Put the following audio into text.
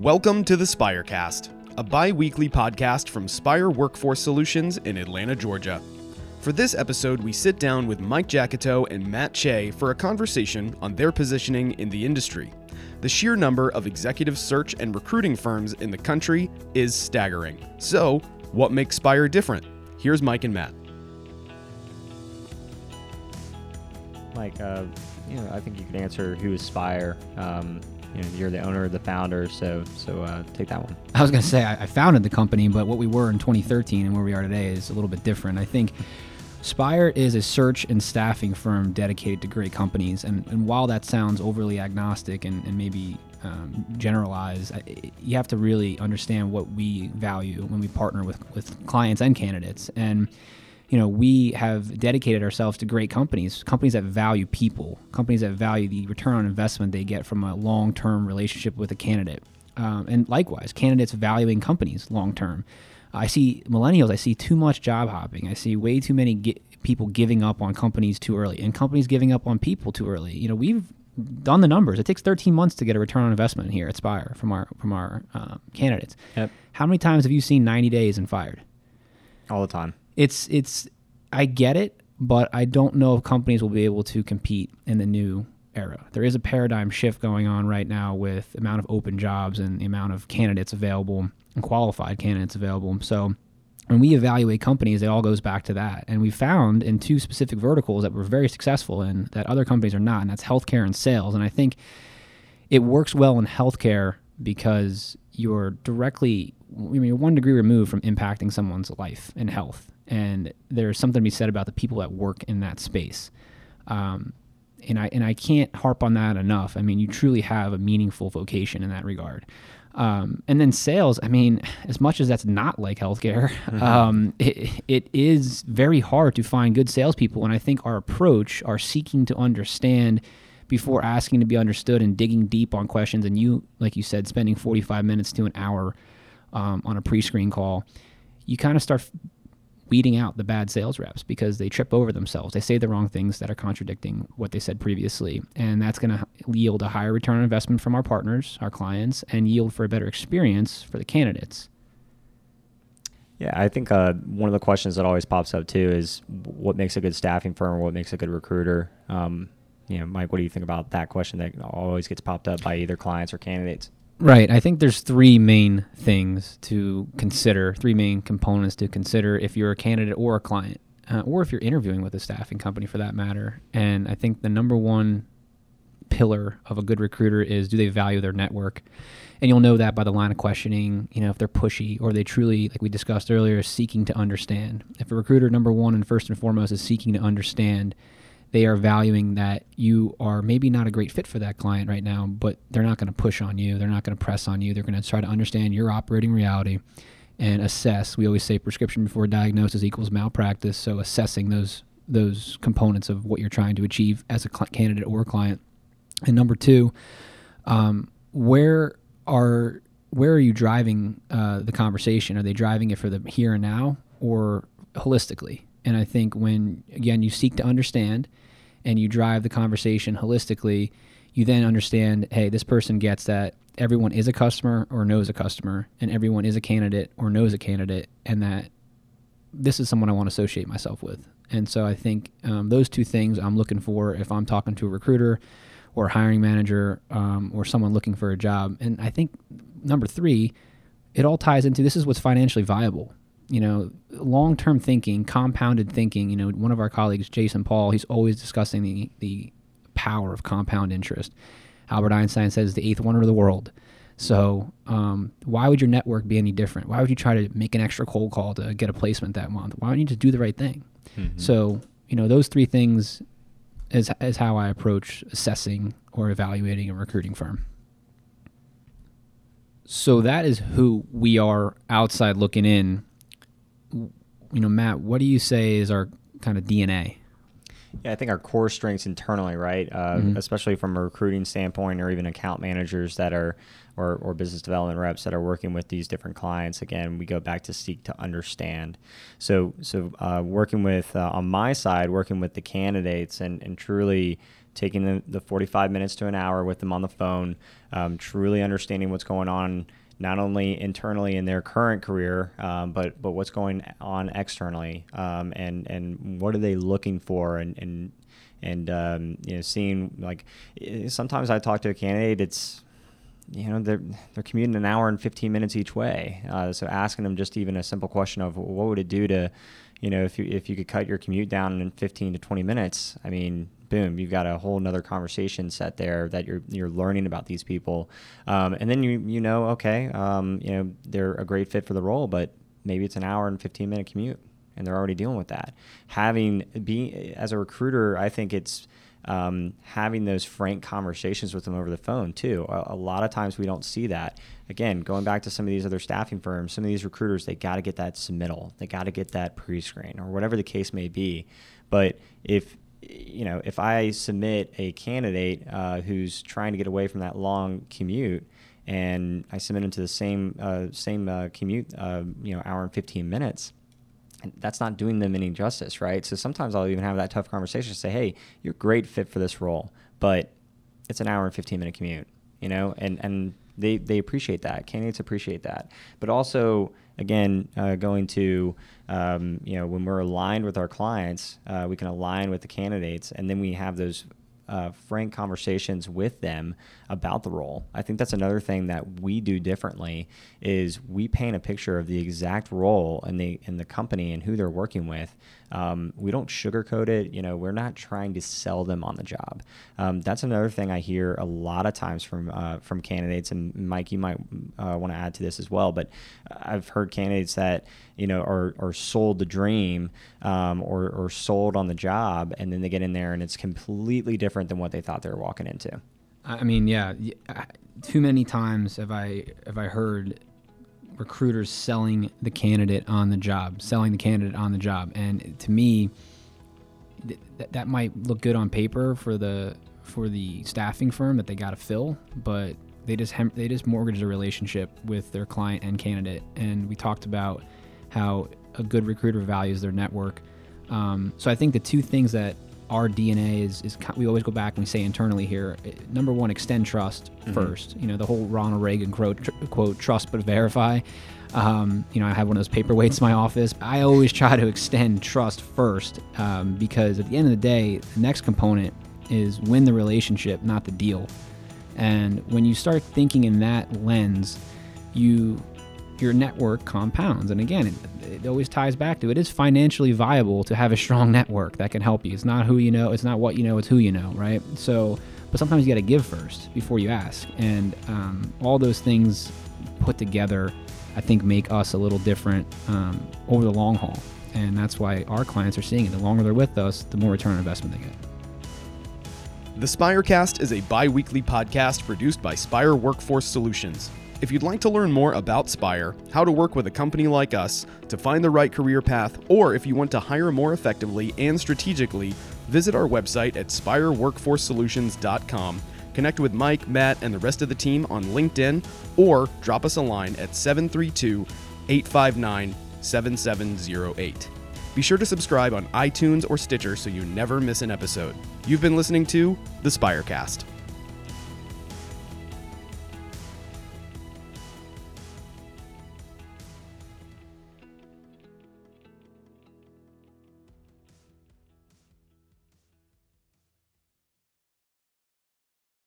Welcome to the Spirecast, a bi weekly podcast from Spire Workforce Solutions in Atlanta, Georgia. For this episode, we sit down with Mike Jackito and Matt Che for a conversation on their positioning in the industry. The sheer number of executive search and recruiting firms in the country is staggering. So, what makes Spire different? Here's Mike and Matt. Mike, uh, you know, I think you could answer who is Spire. Um, you know, you're the owner, the founder, so so uh, take that one. I was going to say I, founded the company, but what we were in 2013 and where we are today is a little bit different. I think Spire is a search and staffing firm dedicated to great companies, and, and while that sounds overly agnostic and, and maybe um, generalized, I- you have to really understand what we value when we partner with, with clients and candidates. And you know, we have dedicated ourselves to great companies, companies that value people, companies that value the return on investment they get from a long term relationship with a candidate. Um, and likewise, candidates valuing companies long term. I see millennials, I see too much job hopping. I see way too many gi- people giving up on companies too early and companies giving up on people too early. You know, we've done the numbers. It takes 13 months to get a return on investment here at Spire from our from our uh, candidates. Yep. How many times have you seen 90 days and fired? All the time. It's it's I get it, but I don't know if companies will be able to compete in the new era. There is a paradigm shift going on right now with the amount of open jobs and the amount of candidates available and qualified candidates available. So when we evaluate companies, it all goes back to that. And we found in two specific verticals that we're very successful in that other companies are not, and that's healthcare and sales. And I think it works well in healthcare because you're directly I mean, you're one degree removed from impacting someone's life and health. And there's something to be said about the people that work in that space. Um, and I and I can't harp on that enough. I mean, you truly have a meaningful vocation in that regard. Um, and then sales. I mean, as much as that's not like healthcare, um, it, it is very hard to find good salespeople. And I think our approach, our seeking to understand before asking to be understood and digging deep on questions, and you, like you said, spending 45 minutes to an hour um, on a pre-screen call, you kind of start weeding out the bad sales reps because they trip over themselves. They say the wrong things that are contradicting what they said previously. And that's going to yield a higher return on investment from our partners, our clients, and yield for a better experience for the candidates. Yeah, I think uh, one of the questions that always pops up too is what makes a good staffing firm, or what makes a good recruiter. Um, you know, Mike, what do you think about that question that always gets popped up by either clients or candidates? Right. I think there's three main things to consider, three main components to consider if you're a candidate or a client, uh, or if you're interviewing with a staffing company for that matter. And I think the number one pillar of a good recruiter is do they value their network? And you'll know that by the line of questioning, you know, if they're pushy or they truly, like we discussed earlier, seeking to understand. If a recruiter, number one and first and foremost, is seeking to understand, they are valuing that you are maybe not a great fit for that client right now, but they're not going to push on you. They're not going to press on you. They're going to try to understand your operating reality and assess. We always say prescription before diagnosis equals malpractice. So assessing those those components of what you're trying to achieve as a candidate or client. And number two, um, where are where are you driving uh, the conversation? Are they driving it for the here and now or holistically? And I think when again you seek to understand and you drive the conversation holistically, you then understand, hey, this person gets that everyone is a customer or knows a customer, and everyone is a candidate or knows a candidate, and that this is someone I want to associate myself with. And so I think um, those two things I'm looking for if I'm talking to a recruiter or a hiring manager um, or someone looking for a job. And I think number three, it all ties into this is what's financially viable. You know, long term thinking, compounded thinking. You know, one of our colleagues, Jason Paul, he's always discussing the, the power of compound interest. Albert Einstein says the eighth wonder of the world. So, um, why would your network be any different? Why would you try to make an extra cold call to get a placement that month? Why don't you just do the right thing? So, you know, those three things is, is how I approach assessing or evaluating a recruiting firm. So, that is who we are outside looking in. You know, Matt, what do you say is our kind of DNA? Yeah, I think our core strengths internally, right? Uh, Mhm. Especially from a recruiting standpoint, or even account managers that are, or, or business development reps that are working with these different clients. Again, we go back to seek to understand. So, so uh, working with uh, on my side, working with the candidates and and truly taking the, the 45 minutes to an hour with them on the phone, um, truly understanding what's going on not only internally in their current career, um, but but what's going on externally, um, and and what are they looking for, and and and um, you know, seeing like sometimes I talk to a candidate, it's you know they're they're commuting an hour and 15 minutes each way, uh, so asking them just even a simple question of what would it do to you know if you if you could cut your commute down in 15 to 20 minutes, I mean boom, you've got a whole nother conversation set there that you're you're learning about these people, um, and then you you know okay, um, you know they're a great fit for the role, but maybe it's an hour and 15 minute commute, and they're already dealing with that. Having being as a recruiter, I think it's um, having those frank conversations with them over the phone too. A, a, lot of times we don't see that. Again, going back to some of these other staffing firms, some of these recruiters, they got to get that submittal, they got to get that pre-screen or whatever the case may be. But if you know, if I submit a candidate uh, who's trying to get away from that long commute, and I submit them to the same uh, same uh, commute, uh, you know, hour and fifteen minutes, that's not doing them any justice, right? So sometimes I'll even have that tough conversation, say, "Hey, you're a great fit for this role, but it's an hour and fifteen minute commute," you know, and and they they appreciate that. Candidates appreciate that, but also again, uh, going to um, you know when we're aligned with our clients, uh, we can align with the candidates, and then we have those uh, frank conversations with them about the role. I think that's another thing that we do differently is we paint a picture of the exact role in the in the company and who they're working with. Um, we don't sugarcoat it. You know, we're not trying to sell them on the job. Um, that's another thing I hear a lot of times from uh, from candidates. And Mike, you might uh, want to add to this as well. But I've heard candidates that you know are, are sold the dream um, or, or sold on the job, and then they get in there and it's completely different than what they thought they were walking into. I mean, yeah, too many times have I have I heard recruiters selling the candidate on the job, selling the candidate on the job, and to me, th- that might look good on paper for the for the staffing firm that they got to fill, but they just hem- they just mortgage the relationship with their client and candidate. And we talked about how a good recruiter values their network. Um, so I think the two things that our DNA is, is we always go back and we say internally here. eh, Number one, extend trust Mm-hmm. first. You know the whole Ronald Reagan quote, tr- quote trust but verify. Um, you know I have one of those paperweights in my office. I always try to extend trust first um, because at the end of the day, the next component is win the relationship, not the deal. And when you start thinking in that lens, you your network compounds. And again, it, it always ties back to it is financially viable to have a strong network that can help you. It's not who you know, it's not what you know, it's who you know, right? So, but sometimes you got to give first before you ask. And um, all those things put together, I think, make us a little different um, over the long haul. And that's why our clients are seeing it. The longer they're with us, the more return on investment they get. The Spirecast is a bi weekly podcast produced by Spire Workforce Solutions. If you'd like to learn more about Spire, how to work with a company like us, to find the right career path, or if you want to hire more effectively and strategically, visit our website at spireworkforcesolutions.com. Connect with Mike, Matt, and the rest of the team on LinkedIn, or drop us a line at 732 859 7708. Be sure to subscribe on iTunes or Stitcher so you never miss an episode. You've been listening to The Spirecast.